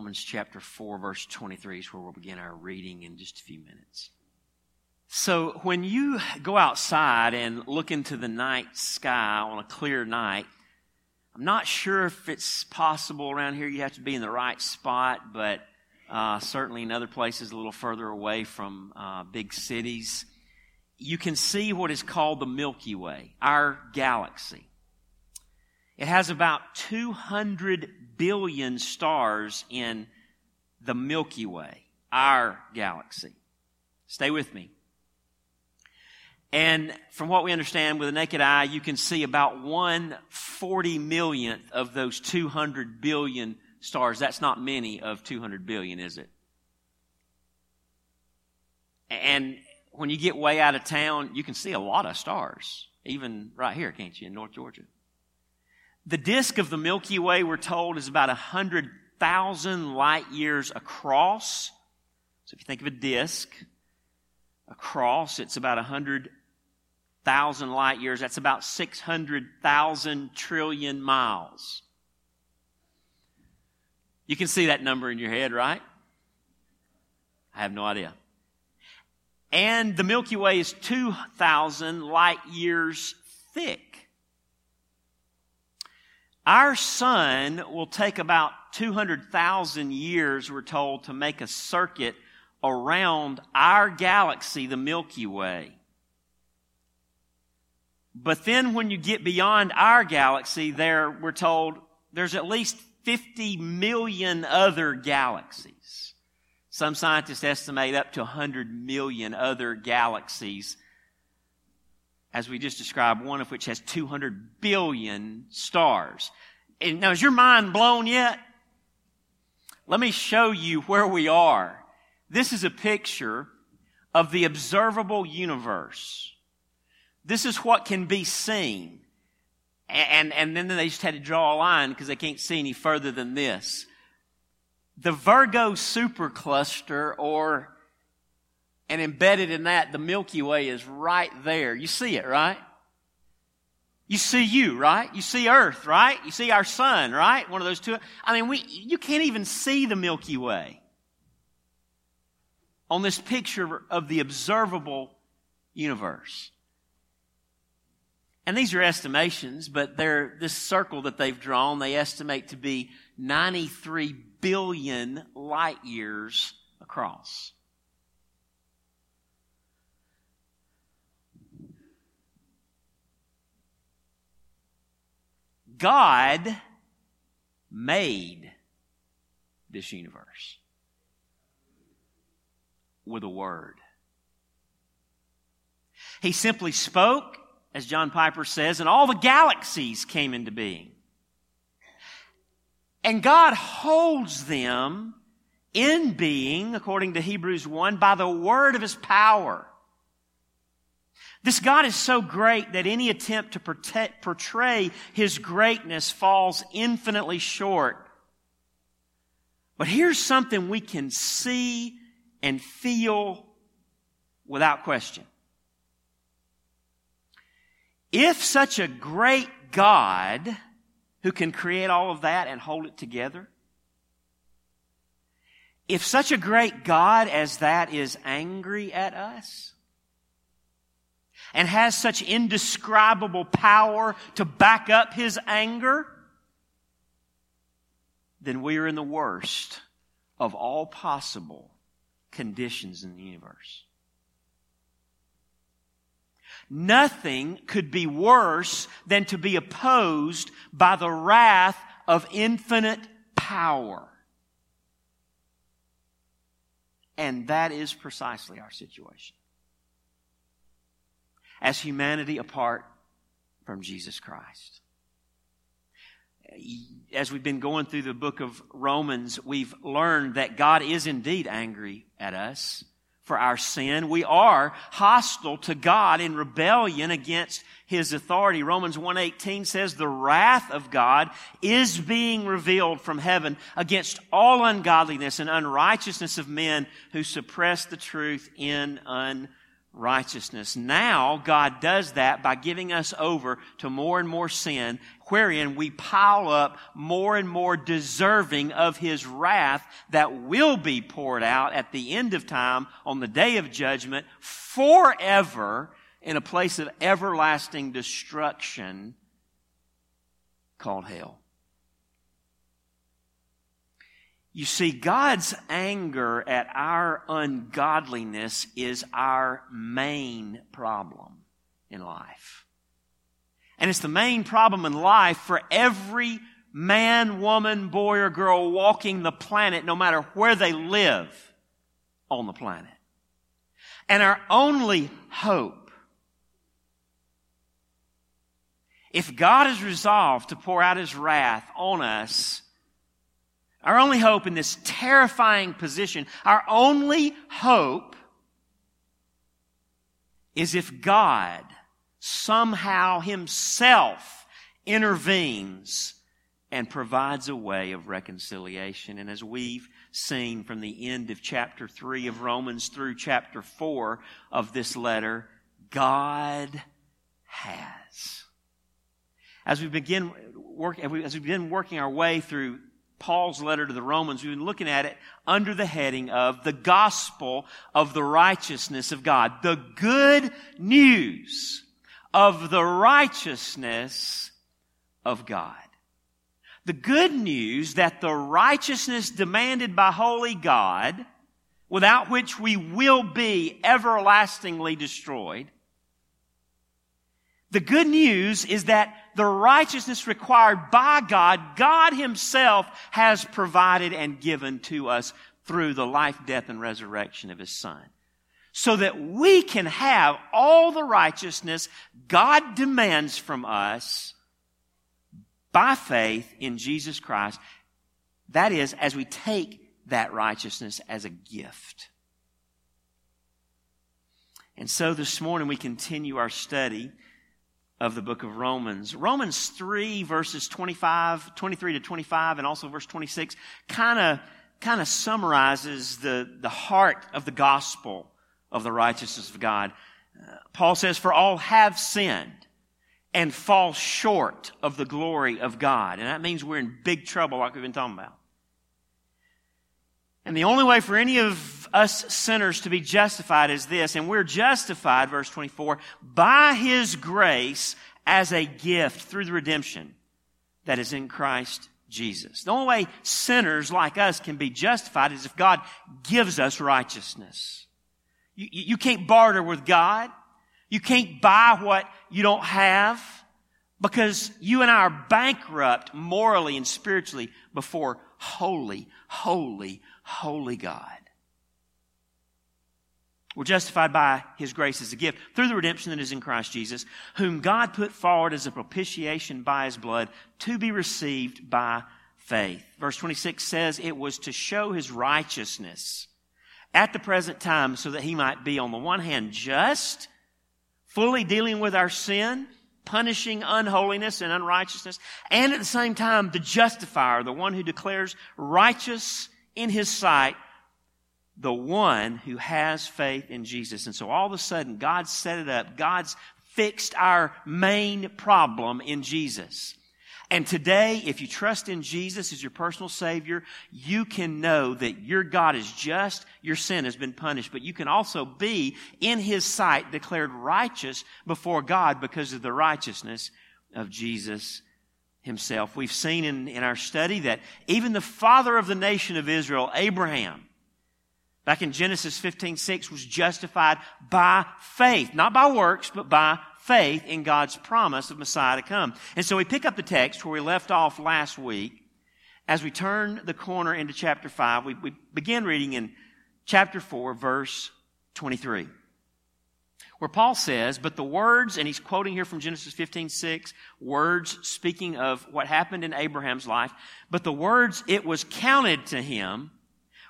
Romans chapter 4, verse 23 is where we'll begin our reading in just a few minutes. So, when you go outside and look into the night sky on a clear night, I'm not sure if it's possible around here. You have to be in the right spot, but uh, certainly in other places a little further away from uh, big cities, you can see what is called the Milky Way, our galaxy. It has about 200 billion stars in the Milky Way, our galaxy. Stay with me. And from what we understand with the naked eye, you can see about one forty millionth of those 200 billion stars. That's not many of 200 billion, is it? And when you get way out of town, you can see a lot of stars, even right here, can't you, in North Georgia? The disk of the Milky Way, we're told, is about 100,000 light years across. So if you think of a disk across, it's about 100,000 light years. That's about 600,000 trillion miles. You can see that number in your head, right? I have no idea. And the Milky Way is 2,000 light years thick. Our sun will take about 200,000 years, we're told, to make a circuit around our galaxy, the Milky Way. But then when you get beyond our galaxy, there, we're told, there's at least 50 million other galaxies. Some scientists estimate up to 100 million other galaxies as we just described, one of which has 200 billion stars. And now, is your mind blown yet? Let me show you where we are. This is a picture of the observable universe. This is what can be seen. And, and then they just had to draw a line because they can't see any further than this. The Virgo supercluster or and embedded in that, the Milky Way is right there. You see it, right? You see you, right? You see Earth, right? You see our sun, right? One of those two. I mean, we, you can't even see the Milky Way on this picture of the observable universe. And these are estimations, but they're, this circle that they've drawn, they estimate to be 93 billion light years across. God made this universe with a word. He simply spoke, as John Piper says, and all the galaxies came into being. And God holds them in being, according to Hebrews 1, by the word of his power. This God is so great that any attempt to protect, portray His greatness falls infinitely short. But here's something we can see and feel without question. If such a great God who can create all of that and hold it together, if such a great God as that is angry at us, and has such indescribable power to back up his anger, then we are in the worst of all possible conditions in the universe. Nothing could be worse than to be opposed by the wrath of infinite power. And that is precisely our situation as humanity apart from Jesus Christ. As we've been going through the book of Romans, we've learned that God is indeed angry at us for our sin. We are hostile to God in rebellion against his authority. Romans 1:18 says the wrath of God is being revealed from heaven against all ungodliness and unrighteousness of men who suppress the truth in unbelief righteousness. Now, God does that by giving us over to more and more sin, wherein we pile up more and more deserving of His wrath that will be poured out at the end of time on the day of judgment forever in a place of everlasting destruction called hell. You see, God's anger at our ungodliness is our main problem in life. And it's the main problem in life for every man, woman, boy, or girl walking the planet, no matter where they live on the planet. And our only hope, if God is resolved to pour out His wrath on us, our only hope in this terrifying position, our only hope is if God somehow himself intervenes and provides a way of reconciliation. And as we've seen from the end of chapter 3 of Romans through chapter 4 of this letter, God has. As we begin work, as we begin working our way through Paul's letter to the Romans, we've been looking at it under the heading of the gospel of the righteousness of God. The good news of the righteousness of God. The good news that the righteousness demanded by holy God, without which we will be everlastingly destroyed, the good news is that the righteousness required by God, God Himself has provided and given to us through the life, death, and resurrection of His Son. So that we can have all the righteousness God demands from us by faith in Jesus Christ. That is, as we take that righteousness as a gift. And so this morning we continue our study of the book of Romans. Romans 3 verses 25, 23 to 25 and also verse 26 kind of kind of summarizes the, the heart of the gospel of the righteousness of God. Uh, Paul says, for all have sinned and fall short of the glory of God. And that means we're in big trouble like we've been talking about. And the only way for any of us sinners to be justified is this, and we're justified, verse 24, by His grace as a gift through the redemption that is in Christ Jesus. The only way sinners like us can be justified is if God gives us righteousness. You, you can't barter with God. You can't buy what you don't have because you and I are bankrupt morally and spiritually before holy, holy, holy God. We're justified by His grace as a gift through the redemption that is in Christ Jesus, whom God put forward as a propitiation by His blood to be received by faith. Verse 26 says it was to show His righteousness at the present time so that He might be on the one hand just, fully dealing with our sin, punishing unholiness and unrighteousness, and at the same time the justifier, the one who declares righteous in his sight the one who has faith in Jesus. And so all of a sudden, God set it up. God's fixed our main problem in Jesus. And today, if you trust in Jesus as your personal Savior, you can know that your God is just, your sin has been punished, but you can also be in His sight declared righteous before God because of the righteousness of Jesus himself. We've seen in, in our study that even the father of the nation of Israel, Abraham, back in Genesis 15, 6, was justified by faith, not by works, but by faith in God's promise of Messiah to come. And so we pick up the text where we left off last week. As we turn the corner into chapter 5, we, we begin reading in chapter 4, verse 23 where Paul says, but the words, and he's quoting here from Genesis 15, 6, words speaking of what happened in Abraham's life, but the words, it was counted to him,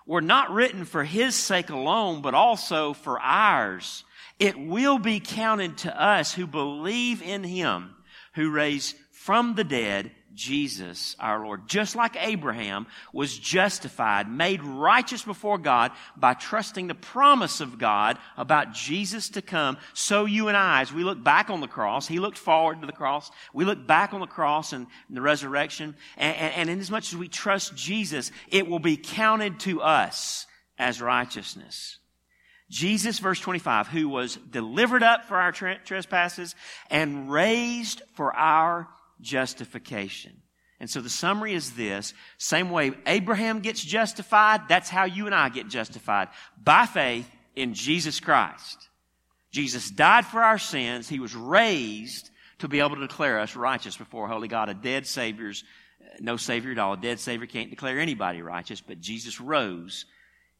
were not written for his sake alone, but also for ours. It will be counted to us who believe in him, who raised from the dead Jesus our Lord. Just like Abraham was justified, made righteous before God by trusting the promise of God about Jesus to come, so you and I, as we look back on the cross, He looked forward to the cross. We look back on the cross and the resurrection. And, and, and in as much as we trust Jesus, it will be counted to us as righteousness. Jesus, verse 25, who was delivered up for our trespasses and raised for our justification. And so the summary is this. Same way Abraham gets justified, that's how you and I get justified. By faith in Jesus Christ. Jesus died for our sins. He was raised to be able to declare us righteous before holy God. A dead Savior's uh, no Savior at all. A dead Savior can't declare anybody righteous, but Jesus rose,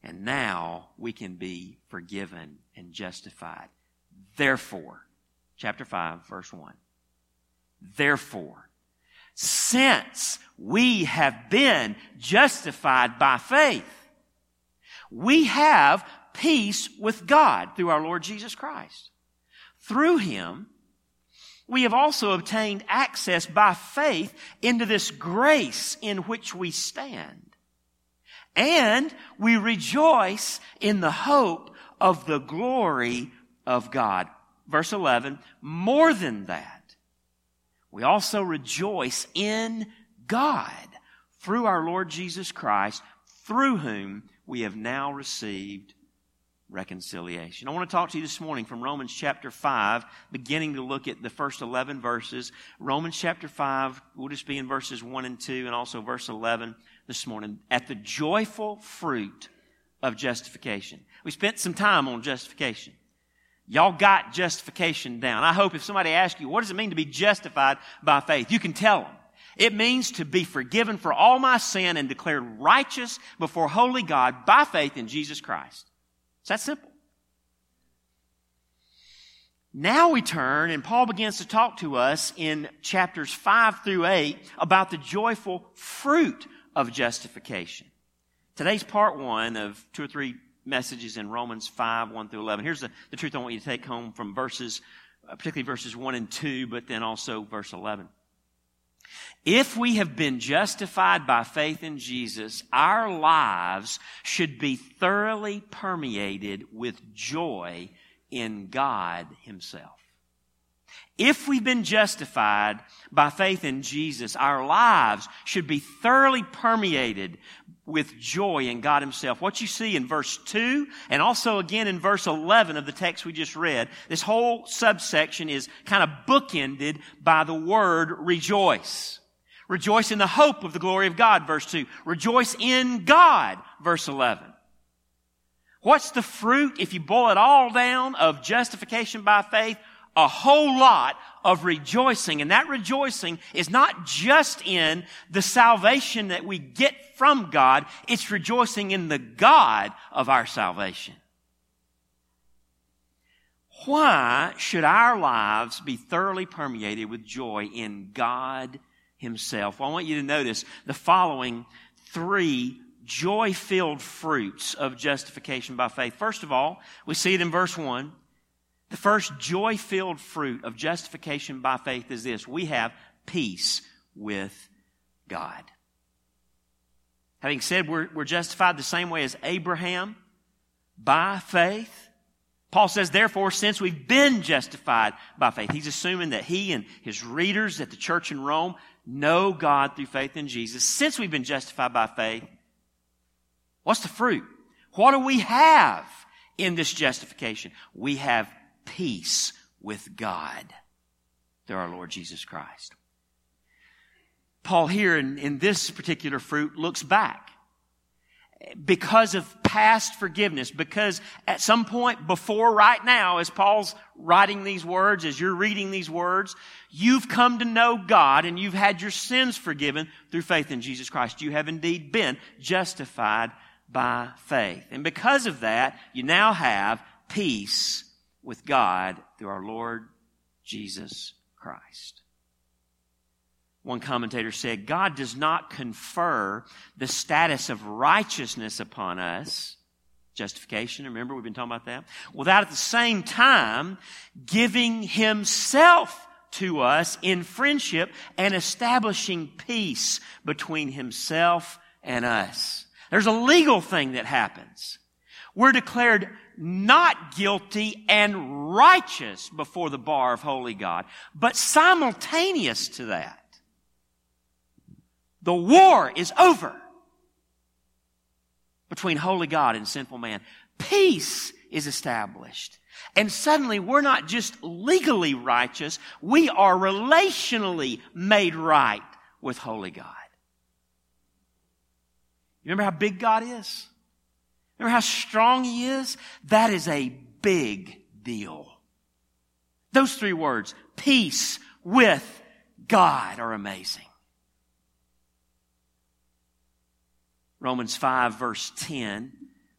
and now we can be forgiven and justified. Therefore, chapter 5, verse 1. Therefore, since we have been justified by faith, we have peace with God through our Lord Jesus Christ. Through Him, we have also obtained access by faith into this grace in which we stand. And we rejoice in the hope of the glory of God. Verse 11, more than that we also rejoice in God through our Lord Jesus Christ, through whom we have now received reconciliation. I want to talk to you this morning from Romans chapter 5, beginning to look at the first 11 verses. Romans chapter 5, we'll just be in verses 1 and 2, and also verse 11 this morning. At the joyful fruit of justification. We spent some time on justification. Y'all got justification down. I hope if somebody asks you, what does it mean to be justified by faith? You can tell them. It means to be forgiven for all my sin and declared righteous before holy God by faith in Jesus Christ. It's that simple. Now we turn, and Paul begins to talk to us in chapters 5 through 8 about the joyful fruit of justification. Today's part one of two or three messages in Romans 5, 1 through 11. Here's the, the truth I want you to take home from verses, uh, particularly verses 1 and 2, but then also verse 11. If we have been justified by faith in Jesus, our lives should be thoroughly permeated with joy in God Himself. If we've been justified by faith in Jesus, our lives should be thoroughly permeated with joy in God Himself. What you see in verse 2 and also again in verse 11 of the text we just read, this whole subsection is kind of bookended by the word rejoice. Rejoice in the hope of the glory of God, verse 2. Rejoice in God, verse 11. What's the fruit, if you boil it all down, of justification by faith? A whole lot of rejoicing. And that rejoicing is not just in the salvation that we get from God, it's rejoicing in the God of our salvation. Why should our lives be thoroughly permeated with joy in God Himself? Well, I want you to notice the following three joy filled fruits of justification by faith. First of all, we see it in verse 1. The first joy filled fruit of justification by faith is this we have peace with God. Having said we're, we're justified the same way as Abraham by faith, Paul says, therefore, since we've been justified by faith, he's assuming that he and his readers at the church in Rome know God through faith in Jesus. Since we've been justified by faith, what's the fruit? What do we have in this justification? We have peace with God through our Lord Jesus Christ. Paul here in, in this particular fruit looks back because of past forgiveness, because at some point before right now, as Paul's writing these words, as you're reading these words, you've come to know God and you've had your sins forgiven through faith in Jesus Christ. You have indeed been justified by faith. And because of that, you now have peace with God through our Lord Jesus Christ. One commentator said, God does not confer the status of righteousness upon us, justification, remember we've been talking about that, without at the same time giving Himself to us in friendship and establishing peace between himself and us. There's a legal thing that happens. We're declared not guilty and righteous before the bar of holy God. But simultaneous to that, the war is over between holy God and sinful man. Peace is established. And suddenly we're not just legally righteous, we are relationally made right with holy God. You remember how big God is? Remember how strong He is? That is a big deal. Those three words, peace with God, are amazing. Romans 5 verse 10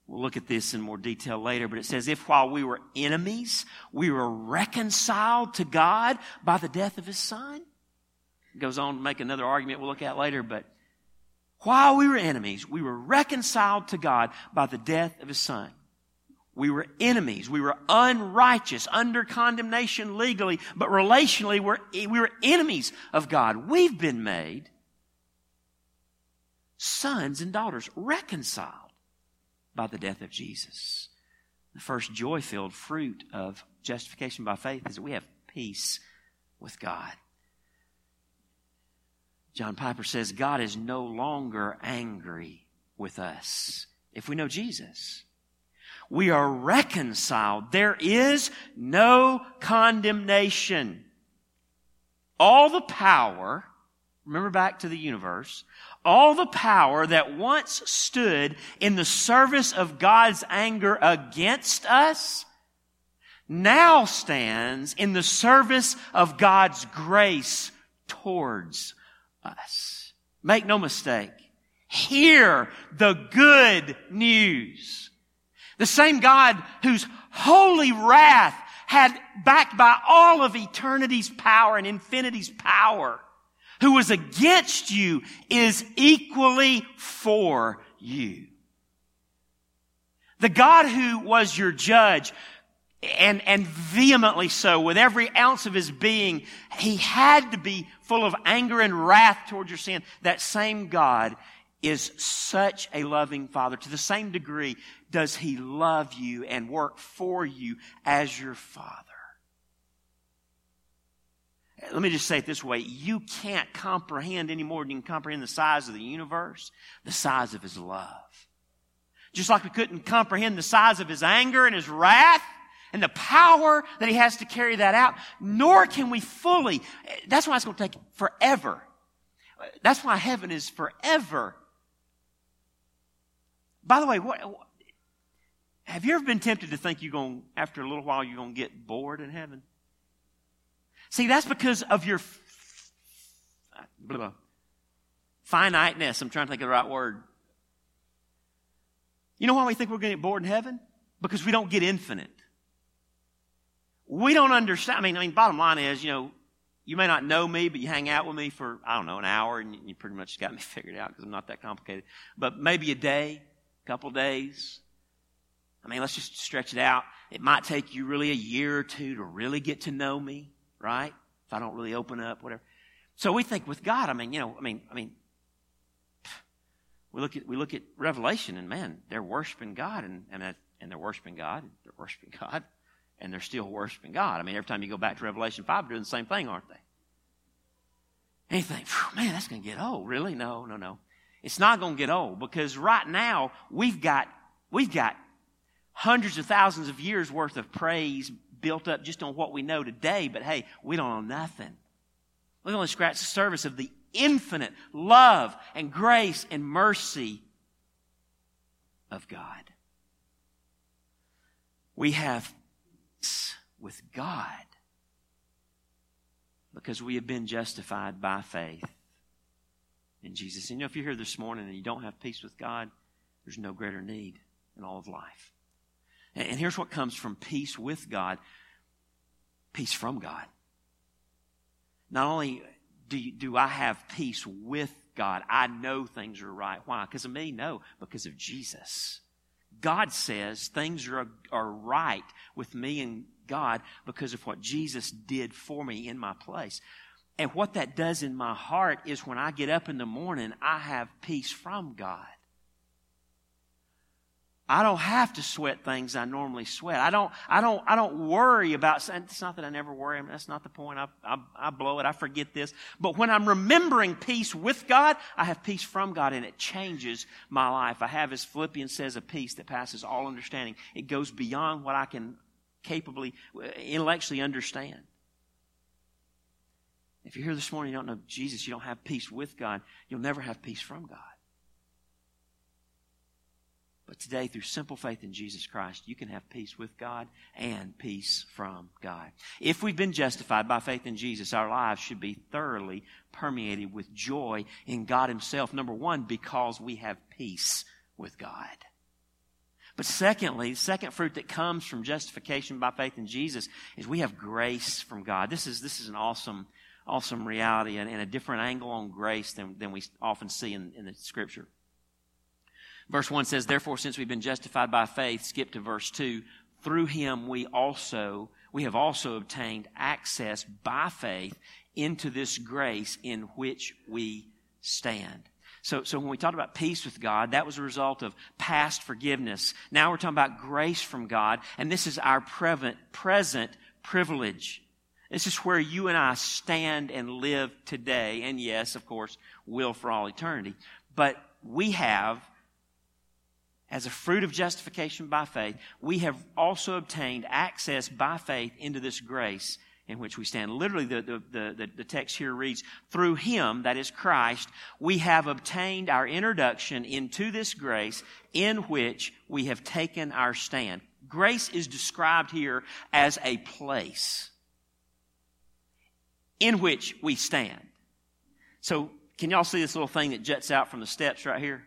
We'll look at this in more detail later, but it says, if while we were enemies, we were reconciled to God by the death of His Son. It goes on to make another argument we'll look at later, but while we were enemies, we were reconciled to God by the death of His Son. We were enemies. We were unrighteous, under condemnation legally, but relationally, we're, we were enemies of God. We've been made sons and daughters, reconciled by the death of Jesus. The first joy filled fruit of justification by faith is that we have peace with God. John Piper says God is no longer angry with us if we know Jesus. We are reconciled. There is no condemnation. All the power, remember back to the universe, all the power that once stood in the service of God's anger against us now stands in the service of God's grace towards us. Make no mistake. Hear the good news. The same God whose holy wrath had backed by all of eternity's power and infinity's power who was against you is equally for you. The God who was your judge, and, and vehemently so, with every ounce of his being, he had to be full of anger and wrath towards your sin. That same God is such a loving Father. To the same degree does he love you and work for you as your Father. Let me just say it this way. You can't comprehend any more than you can comprehend the size of the universe, the size of His love. Just like we couldn't comprehend the size of His anger and His wrath and the power that He has to carry that out, nor can we fully. That's why it's going to take forever. That's why heaven is forever. By the way, what, have you ever been tempted to think you're going, after a little while, you're going to get bored in heaven? See, that's because of your blah, blah, finiteness. I'm trying to think of the right word. You know why we think we're going to get bored in heaven? Because we don't get infinite. We don't understand. I mean, I mean, bottom line is, you know, you may not know me, but you hang out with me for, I don't know, an hour and you pretty much got me figured out because I'm not that complicated. But maybe a day, a couple days. I mean, let's just stretch it out. It might take you really a year or two to really get to know me right? If I don't really open up, whatever. So we think with God, I mean, you know, I mean, I mean, we look at we look at Revelation, and man, they're worshiping God, and and and they're worshiping God, they're worshiping God, and they're still worshiping God. I mean, every time you go back to Revelation five, they're doing the same thing, aren't they? And you think, man, that's going to get old. Really? No, no, no. It's not going to get old because right now we've got we've got hundreds of thousands of years worth of praise built up just on what we know today, but hey, we don't know nothing. We only scratch the surface of the infinite love and grace and mercy of God. We have peace with God because we have been justified by faith in Jesus. And you know, if you're here this morning and you don't have peace with God, there's no greater need in all of life. And here's what comes from peace with God peace from God. Not only do, you, do I have peace with God, I know things are right. Why? Because of me? No, because of Jesus. God says things are, are right with me and God because of what Jesus did for me in my place. And what that does in my heart is when I get up in the morning, I have peace from God. I don't have to sweat things I normally sweat. I don't, I don't, I don't worry about, it's not that I never worry. I mean, that's not the point. I, I, I blow it. I forget this. But when I'm remembering peace with God, I have peace from God and it changes my life. I have, as Philippians says, a peace that passes all understanding. It goes beyond what I can capably, uh, intellectually understand. If you're here this morning, you don't know Jesus, you don't have peace with God, you'll never have peace from God. But today, through simple faith in Jesus Christ, you can have peace with God and peace from God. If we've been justified by faith in Jesus, our lives should be thoroughly permeated with joy in God Himself. Number one, because we have peace with God. But secondly, the second fruit that comes from justification by faith in Jesus is we have grace from God. This is, this is an awesome, awesome reality and, and a different angle on grace than, than we often see in, in the scripture. Verse 1 says, Therefore, since we've been justified by faith, skip to verse 2, through him we also, we have also obtained access by faith into this grace in which we stand. So, so when we talked about peace with God, that was a result of past forgiveness. Now we're talking about grace from God, and this is our present, present privilege. This is where you and I stand and live today, and yes, of course, will for all eternity. But we have as a fruit of justification by faith, we have also obtained access by faith into this grace in which we stand. Literally, the, the, the, the, text here reads, Through him, that is Christ, we have obtained our introduction into this grace in which we have taken our stand. Grace is described here as a place in which we stand. So, can y'all see this little thing that juts out from the steps right here?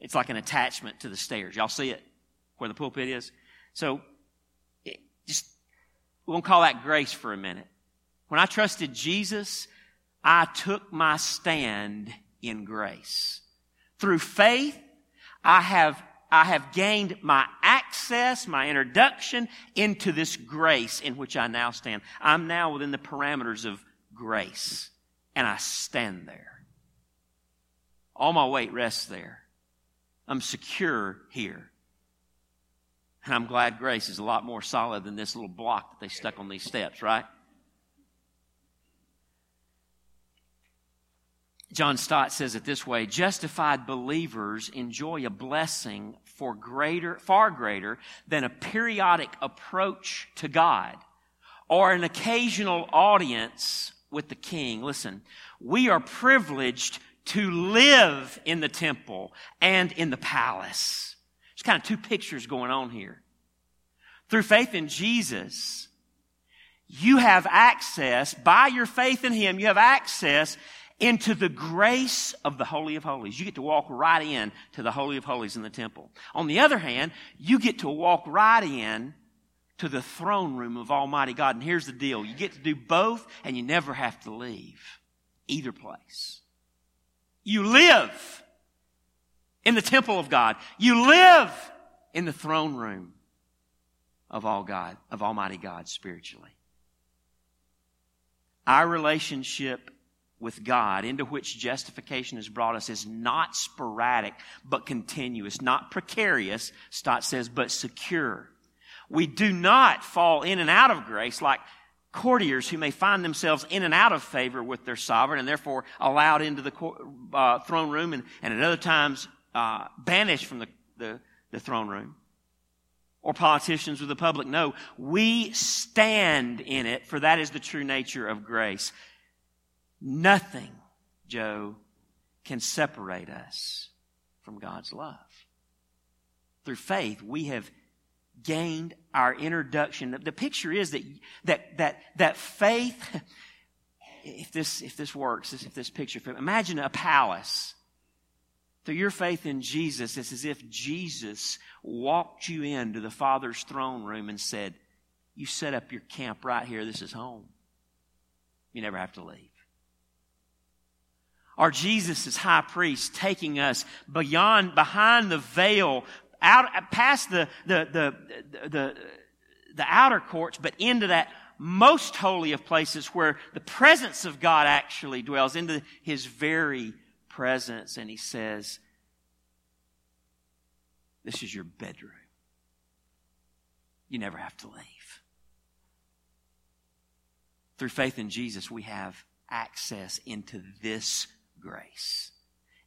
It's like an attachment to the stairs. Y'all see it where the pulpit is? So, just, we won't call that grace for a minute. When I trusted Jesus, I took my stand in grace. Through faith, I have, I have gained my access, my introduction into this grace in which I now stand. I'm now within the parameters of grace, and I stand there. All my weight rests there. I'm secure here. And I'm glad grace is a lot more solid than this little block that they stuck on these steps, right? John Stott says it this way justified believers enjoy a blessing for greater, far greater than a periodic approach to God or an occasional audience with the king. Listen, we are privileged to live in the temple and in the palace. There's kind of two pictures going on here. Through faith in Jesus, you have access, by your faith in Him, you have access into the grace of the Holy of Holies. You get to walk right in to the Holy of Holies in the temple. On the other hand, you get to walk right in to the throne room of Almighty God. And here's the deal. You get to do both and you never have to leave either place. You live in the temple of God. You live in the throne room of all God, of Almighty God spiritually. Our relationship with God, into which justification has brought us, is not sporadic, but continuous, not precarious, Stott says, but secure. We do not fall in and out of grace like courtiers who may find themselves in and out of favor with their sovereign and therefore allowed into the uh, throne room and, and at other times uh, banished from the, the, the throne room. Or politicians with the public. No, we stand in it, for that is the true nature of grace. Nothing, Joe, can separate us from God's love. Through faith, we have gained our introduction. The picture is that, that, that, that faith, if this, if this works, if this picture, imagine a palace. Through your faith in Jesus, it's as if Jesus walked you into the Father's throne room and said, You set up your camp right here. This is home. You never have to leave. Our Jesus is high priest taking us beyond, behind the veil out past the, the, the, the, the outer courts, but into that most holy of places where the presence of God actually dwells, into his very presence. And he says, This is your bedroom. You never have to leave. Through faith in Jesus, we have access into this grace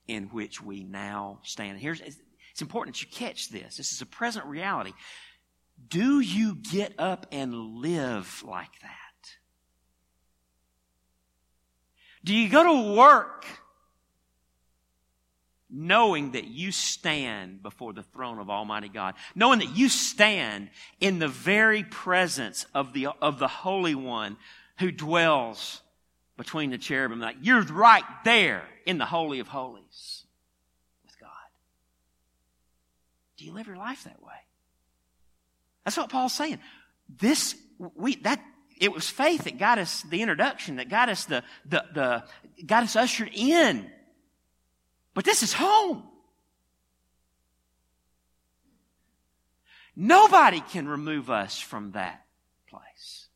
in which we now stand. Here's, it's important that you catch this. This is a present reality. Do you get up and live like that? Do you go to work knowing that you stand before the throne of Almighty God, knowing that you stand in the very presence of the, of the Holy One who dwells between the cherubim, like you're right there in the Holy of Holies with God. Do you live your life that way? That's what Paul's saying. This, we, that, it was faith that got us the introduction, that got us the, the, the, got us ushered in. But this is home. Nobody can remove us from that place.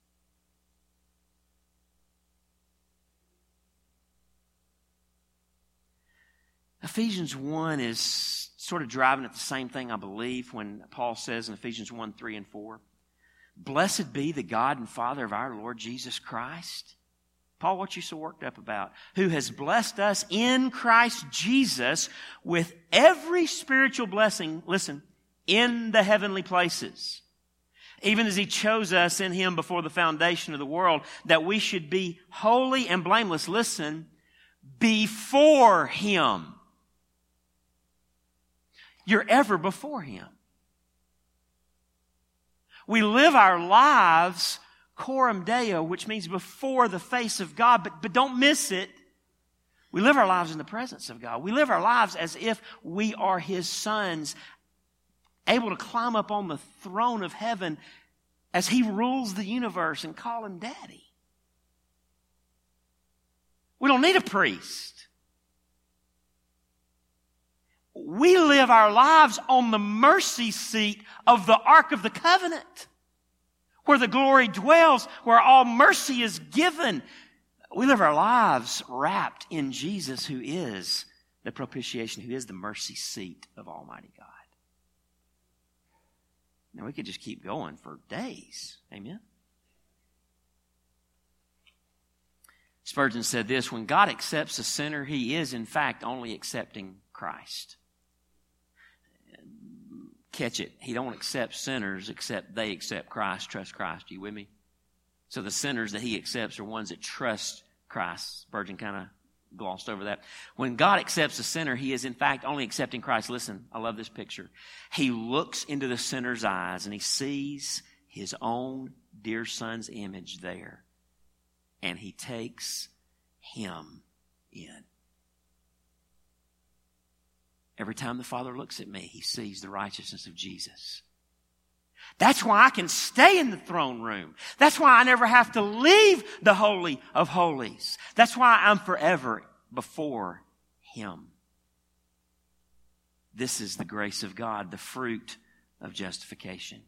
Ephesians 1 is sort of driving at the same thing, I believe, when Paul says in Ephesians 1 3 and 4 Blessed be the God and Father of our Lord Jesus Christ. Paul, what you so worked up about? Who has blessed us in Christ Jesus with every spiritual blessing, listen, in the heavenly places. Even as he chose us in him before the foundation of the world, that we should be holy and blameless, listen, before him you're ever before Him. We live our lives coram deo, which means before the face of God, but, but don't miss it. We live our lives in the presence of God. We live our lives as if we are His sons, able to climb up on the throne of heaven as He rules the universe and call Him Daddy. We don't need a priest. We live our lives on the mercy seat of the Ark of the Covenant, where the glory dwells, where all mercy is given. We live our lives wrapped in Jesus, who is the propitiation, who is the mercy seat of Almighty God. Now, we could just keep going for days. Amen. Spurgeon said this when God accepts a sinner, he is, in fact, only accepting Christ catch it. He don't accept sinners except they accept Christ, trust Christ. You with me? So the sinners that he accepts are ones that trust Christ. Spurgeon kind of glossed over that. When God accepts a sinner, he is in fact only accepting Christ. Listen, I love this picture. He looks into the sinner's eyes and he sees his own dear son's image there. And he takes him in. Every time the Father looks at me, he sees the righteousness of Jesus. That's why I can stay in the throne room. That's why I never have to leave the Holy of Holies. That's why I'm forever before Him. This is the grace of God, the fruit of justification.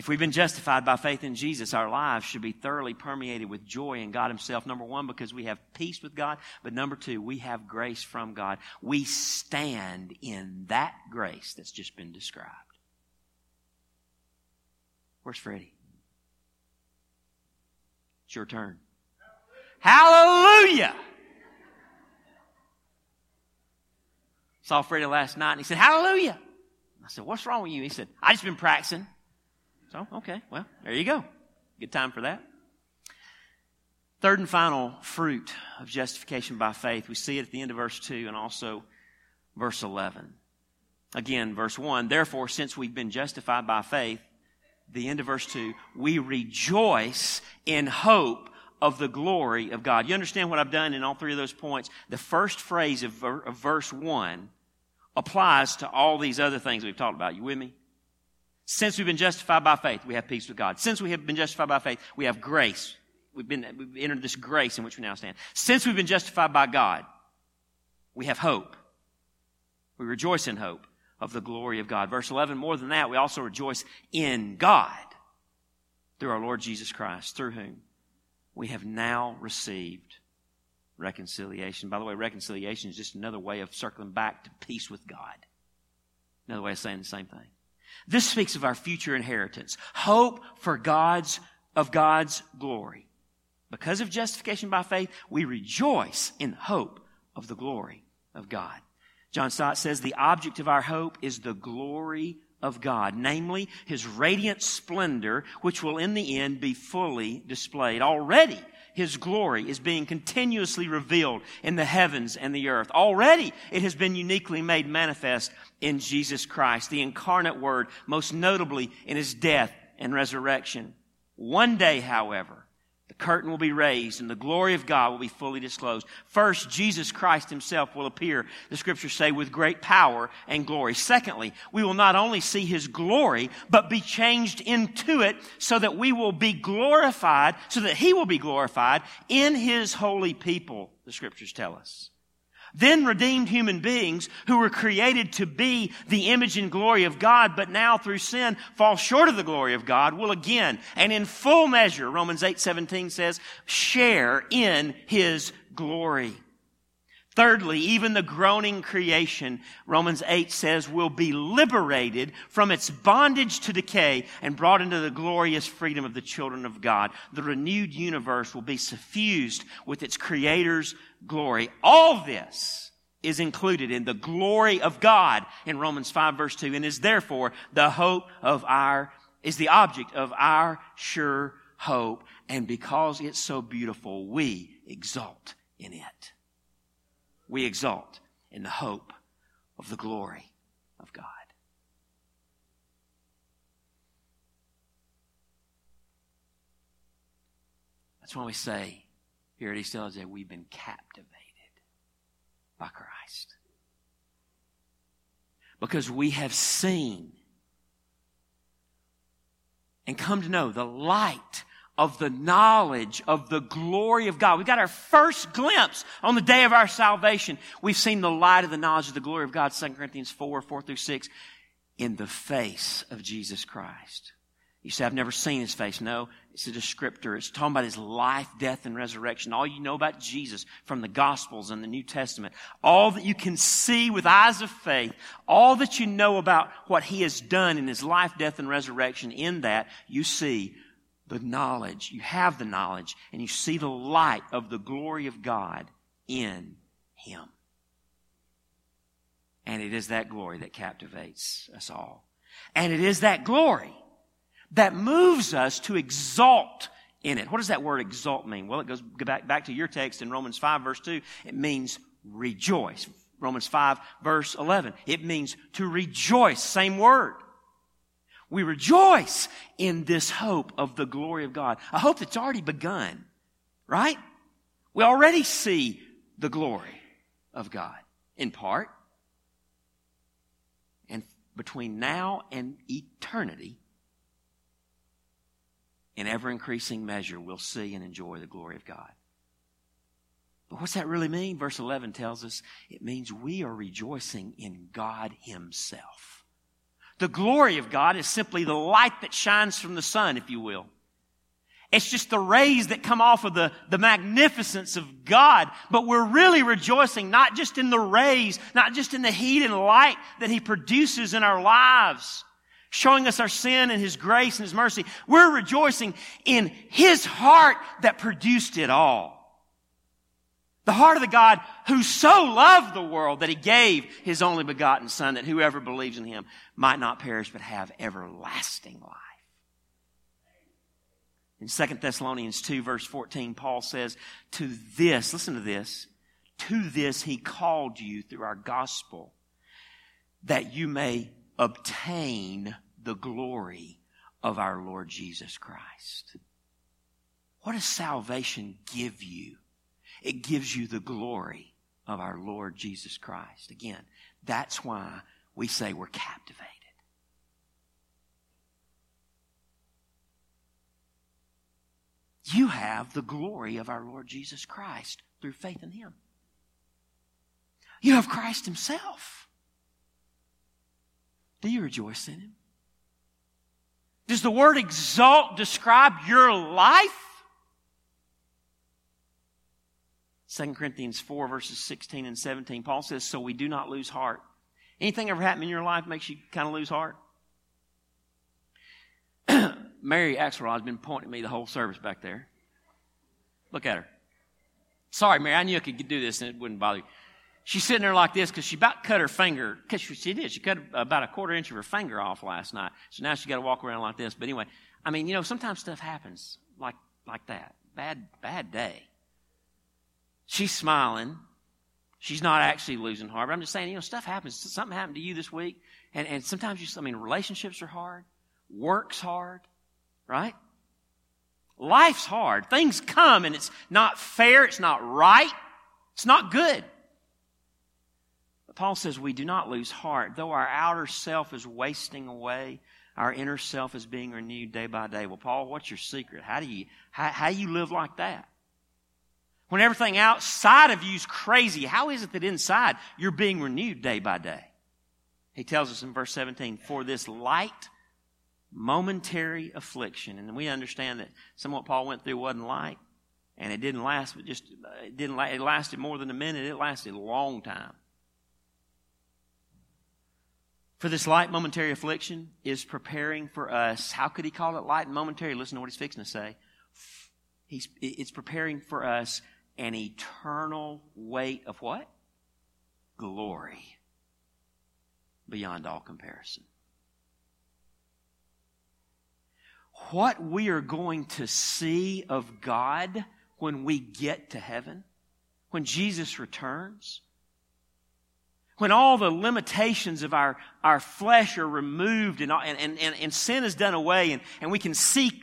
If we've been justified by faith in Jesus, our lives should be thoroughly permeated with joy in God Himself. Number one, because we have peace with God. But number two, we have grace from God. We stand in that grace that's just been described. Where's Freddie? It's your turn. Hallelujah! Saw Freddie last night and he said, Hallelujah! I said, What's wrong with you? He said, I just been practicing. So, okay, well, there you go. Good time for that. Third and final fruit of justification by faith. We see it at the end of verse 2 and also verse 11. Again, verse 1 Therefore, since we've been justified by faith, the end of verse 2, we rejoice in hope of the glory of God. You understand what I've done in all three of those points? The first phrase of, ver- of verse 1 applies to all these other things we've talked about. You with me? Since we've been justified by faith, we have peace with God. Since we have been justified by faith, we have grace. We've been, we've entered this grace in which we now stand. Since we've been justified by God, we have hope. We rejoice in hope of the glory of God. Verse 11, more than that, we also rejoice in God through our Lord Jesus Christ, through whom we have now received reconciliation. By the way, reconciliation is just another way of circling back to peace with God. Another way of saying the same thing. This speaks of our future inheritance. Hope for God's, of God's glory. Because of justification by faith, we rejoice in hope of the glory of God. John Stott says the object of our hope is the glory of God, namely His radiant splendor, which will in the end be fully displayed. Already, His glory is being continuously revealed in the heavens and the earth. Already, it has been uniquely made manifest in Jesus Christ, the incarnate Word, most notably in His death and resurrection. One day, however, curtain will be raised and the glory of God will be fully disclosed. First, Jesus Christ himself will appear, the scriptures say, with great power and glory. Secondly, we will not only see his glory, but be changed into it so that we will be glorified, so that he will be glorified in his holy people, the scriptures tell us. Then redeemed human beings who were created to be the image and glory of God, but now through sin fall short of the glory of God, will again and in full measure, Romans 8 17 says, share in his glory. Thirdly, even the groaning creation, Romans 8 says, will be liberated from its bondage to decay and brought into the glorious freedom of the children of God. The renewed universe will be suffused with its creator's glory. All this is included in the glory of God in Romans 5 verse 2 and is therefore the hope of our, is the object of our sure hope. And because it's so beautiful, we exult in it we exalt in the hope of the glory of God. That's why we say here at East that we've been captivated by Christ. Because we have seen and come to know the light of the knowledge of the glory of God. We got our first glimpse on the day of our salvation. We've seen the light of the knowledge of the glory of God, 2 Corinthians 4, 4 through 6, in the face of Jesus Christ. You say, I've never seen his face. No, it's a descriptor. It's talking about his life, death, and resurrection. All you know about Jesus from the Gospels and the New Testament. All that you can see with eyes of faith. All that you know about what he has done in his life, death, and resurrection. In that, you see the knowledge, you have the knowledge, and you see the light of the glory of God in Him. And it is that glory that captivates us all. And it is that glory that moves us to exalt in it. What does that word exalt mean? Well, it goes back, back to your text in Romans 5 verse 2. It means rejoice. Romans 5 verse 11. It means to rejoice. Same word. We rejoice in this hope of the glory of God. A hope that's already begun, right? We already see the glory of God in part. And between now and eternity, in ever increasing measure, we'll see and enjoy the glory of God. But what's that really mean? Verse 11 tells us it means we are rejoicing in God Himself. The glory of God is simply the light that shines from the sun, if you will. It's just the rays that come off of the, the magnificence of God. But we're really rejoicing not just in the rays, not just in the heat and light that He produces in our lives, showing us our sin and His grace and His mercy. We're rejoicing in His heart that produced it all. The heart of the God who so loved the world that he gave his only begotten son that whoever believes in him might not perish but have everlasting life. In 2 Thessalonians 2 verse 14, Paul says, to this, listen to this, to this he called you through our gospel that you may obtain the glory of our Lord Jesus Christ. What does salvation give you? It gives you the glory of our Lord Jesus Christ. Again, that's why we say we're captivated. You have the glory of our Lord Jesus Christ through faith in Him. You have Christ Himself. Do you rejoice in Him? Does the word exalt describe your life? 2 Corinthians 4 verses 16 and 17, Paul says, so we do not lose heart. Anything ever happen in your life makes you kind of lose heart? Mary Axelrod has been pointing at me the whole service back there. Look at her. Sorry, Mary, I knew I could do this and it wouldn't bother you. She's sitting there like this because she about cut her finger. Because she, she did. She cut about a quarter inch of her finger off last night. So now she got to walk around like this. But anyway, I mean, you know, sometimes stuff happens like, like that. Bad, bad day. She's smiling. She's not actually losing heart. But I'm just saying, you know, stuff happens. Something happened to you this week. And, and sometimes you, I mean, relationships are hard. Work's hard. Right? Life's hard. Things come and it's not fair. It's not right. It's not good. But Paul says we do not lose heart. Though our outer self is wasting away, our inner self is being renewed day by day. Well, Paul, what's your secret? How do you, how, how you live like that? When everything outside of you is crazy, how is it that inside you're being renewed day by day? He tells us in verse 17, for this light, momentary affliction. And we understand that some of what Paul went through wasn't light. And it didn't last, but just, it didn't, last. it lasted more than a minute. It lasted a long time. For this light momentary affliction is preparing for us. How could he call it light and momentary? Listen to what he's fixing to say. He's, it's preparing for us an eternal weight of what? Glory beyond all comparison. What we are going to see of God when we get to heaven, when Jesus returns, when all the limitations of our, our flesh are removed and, and, and, and sin is done away and, and we can see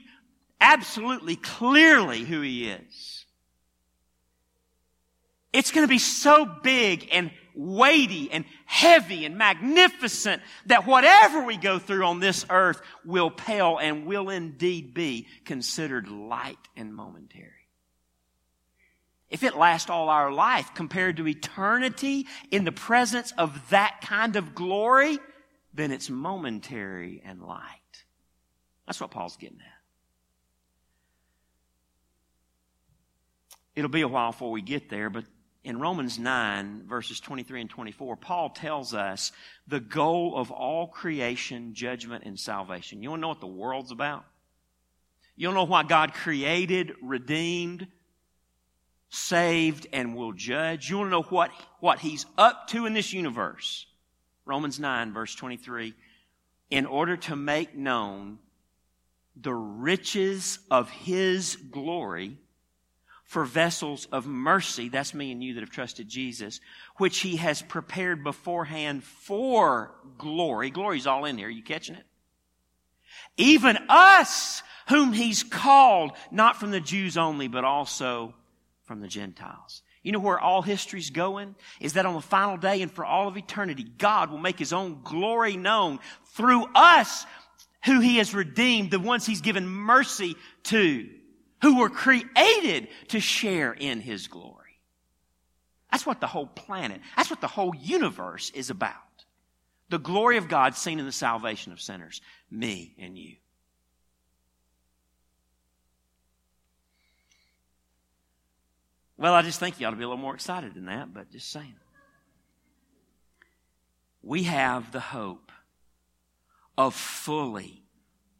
absolutely clearly who He is. It's going to be so big and weighty and heavy and magnificent that whatever we go through on this earth will pale and will indeed be considered light and momentary. If it lasts all our life compared to eternity in the presence of that kind of glory, then it's momentary and light. That's what Paul's getting at. It'll be a while before we get there, but in Romans 9, verses 23 and 24, Paul tells us the goal of all creation, judgment, and salvation. You want to know what the world's about? You want to know why God created, redeemed, saved, and will judge. You want to know what, what he's up to in this universe. Romans 9, verse 23. In order to make known the riches of his glory for vessels of mercy, that's me and you that have trusted Jesus, which he has prepared beforehand for glory. Glory's all in here. Are you catching it? Even us, whom he's called, not from the Jews only, but also from the Gentiles. You know where all history's going? Is that on the final day and for all of eternity, God will make His own glory known through us who He has redeemed, the ones He's given mercy to, who were created to share in His glory. That's what the whole planet, that's what the whole universe is about. The glory of God seen in the salvation of sinners, me and you. Well, I just think you ought to be a little more excited than that, but just saying. We have the hope of fully,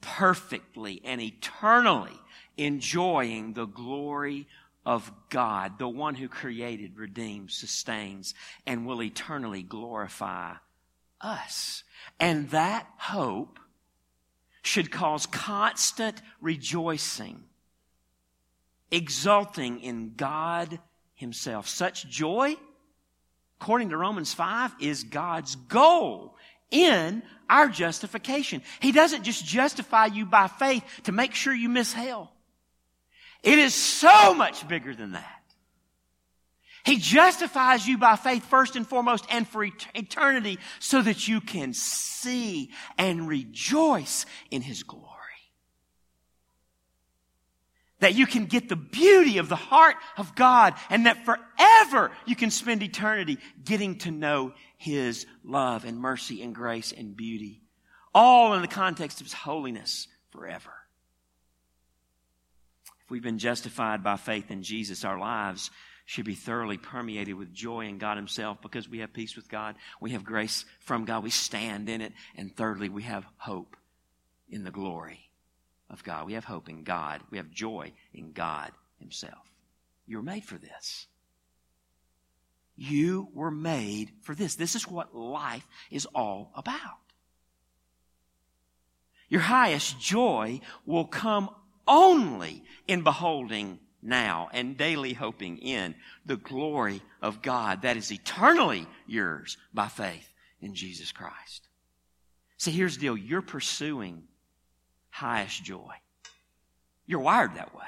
perfectly, and eternally enjoying the glory of God, the one who created, redeems, sustains, and will eternally glorify us. And that hope should cause constant rejoicing exulting in God Himself. Such joy, according to Romans 5, is God's goal in our justification. He doesn't just justify you by faith to make sure you miss hell. It is so much bigger than that. He justifies you by faith first and foremost and for eternity so that you can see and rejoice in His glory that you can get the beauty of the heart of God and that forever you can spend eternity getting to know His love and mercy and grace and beauty all in the context of His holiness forever. If we've been justified by faith in Jesus, our lives should be thoroughly permeated with joy in God Himself because we have peace with God. We have grace from God. We stand in it. And thirdly, we have hope in the glory of God. We have hope in God. We have joy in God Himself. You're made for this. You were made for this. This is what life is all about. Your highest joy will come only in beholding now and daily hoping in the glory of God that is eternally yours by faith in Jesus Christ. See, here's the deal. You're pursuing highest joy. You're wired that way.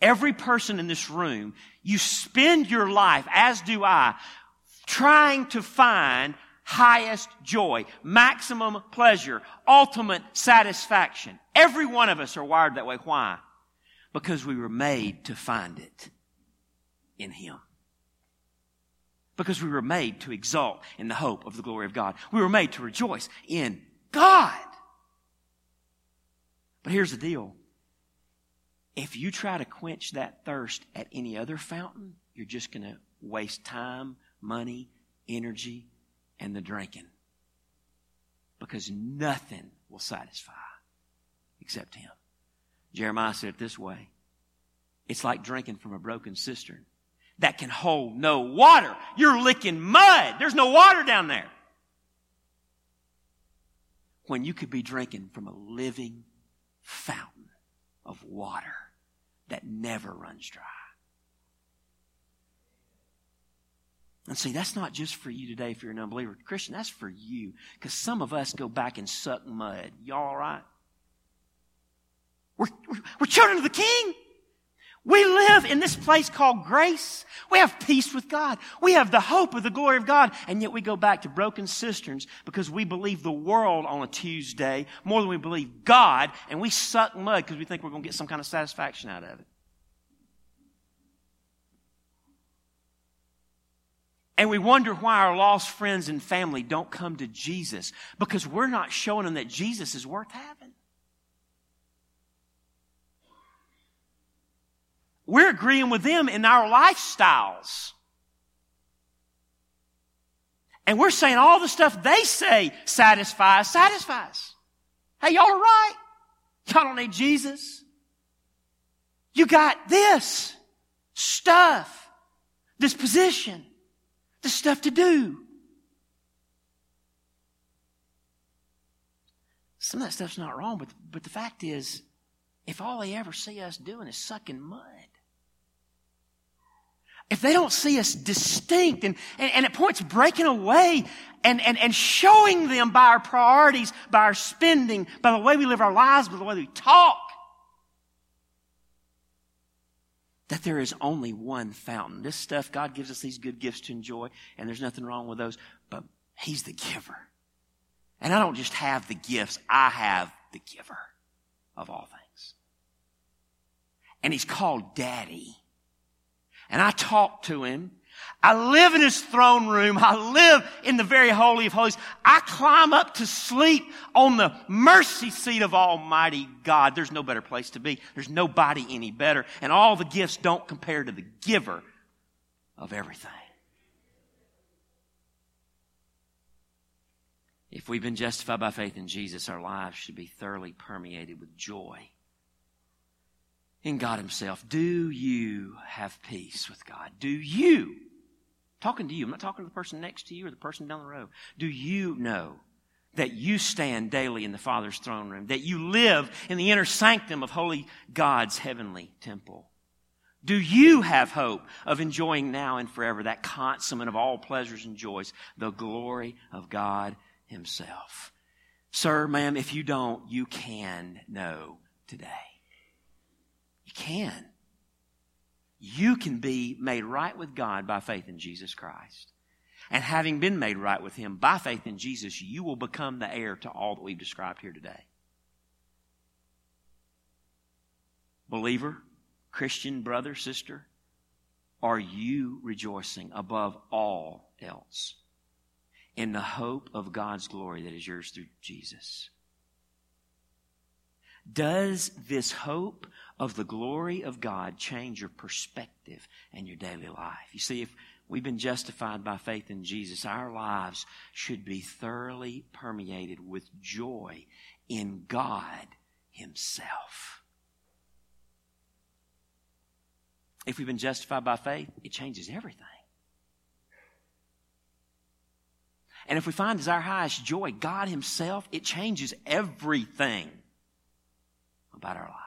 Every person in this room, you spend your life, as do I, trying to find highest joy, maximum pleasure, ultimate satisfaction. Every one of us are wired that way. Why? Because we were made to find it in Him. Because we were made to exalt in the hope of the glory of God. We were made to rejoice in God. But here's the deal. If you try to quench that thirst at any other fountain, you're just going to waste time, money, energy, and the drinking. Because nothing will satisfy except Him. Jeremiah said it this way It's like drinking from a broken cistern that can hold no water. You're licking mud. There's no water down there. When you could be drinking from a living fountain of water that never runs dry. And see, that's not just for you today if you're an unbeliever. Christian, that's for you. Because some of us go back and suck mud. Y'all all right? We're, we're, children of the King. We live in this place called grace. We have peace with God. We have the hope of the glory of God. And yet we go back to broken cisterns because we believe the world on a Tuesday more than we believe God. And we suck mud because we think we're going to get some kind of satisfaction out of it. And we wonder why our lost friends and family don't come to Jesus because we're not showing them that Jesus is worth having. We're agreeing with them in our lifestyles. And we're saying all the stuff they say satisfies, satisfies. Hey, y'all are right. Y'all don't need Jesus. You got this stuff, this position this stuff to do. Some of that stuff's not wrong, but, but the fact is, if all they ever see us doing is sucking mud, if they don't see us distinct and, and, and at points breaking away and, and, and showing them by our priorities, by our spending, by the way we live our lives, by the way we talk, that there is only one fountain. This stuff, God gives us these good gifts to enjoy, and there's nothing wrong with those, but He's the giver. And I don't just have the gifts, I have the giver of all things. And He's called Daddy. And I talk to Him I live in his throne room. I live in the very holy of holies. I climb up to sleep on the mercy seat of Almighty God. There's no better place to be. There's nobody any better. And all the gifts don't compare to the giver of everything. If we've been justified by faith in Jesus, our lives should be thoroughly permeated with joy in God Himself. Do you have peace with God? Do you talking to you. I'm not talking to the person next to you or the person down the road. Do you know that you stand daily in the Father's throne room? That you live in the inner sanctum of holy God's heavenly temple? Do you have hope of enjoying now and forever that consummate of all pleasures and joys, the glory of God Himself? Sir, ma'am, if you don't, you can know today. You can you can be made right with God by faith in Jesus Christ. And having been made right with Him by faith in Jesus, you will become the heir to all that we've described here today. Believer, Christian, brother, sister, are you rejoicing above all else in the hope of God's glory that is yours through Jesus. Does this hope of the glory of God change your perspective and your daily life? You see, if we've been justified by faith in Jesus, our lives should be thoroughly permeated with joy in God Himself. If we've been justified by faith, it changes everything. And if we find as our highest joy God Himself, it changes everything about our pray.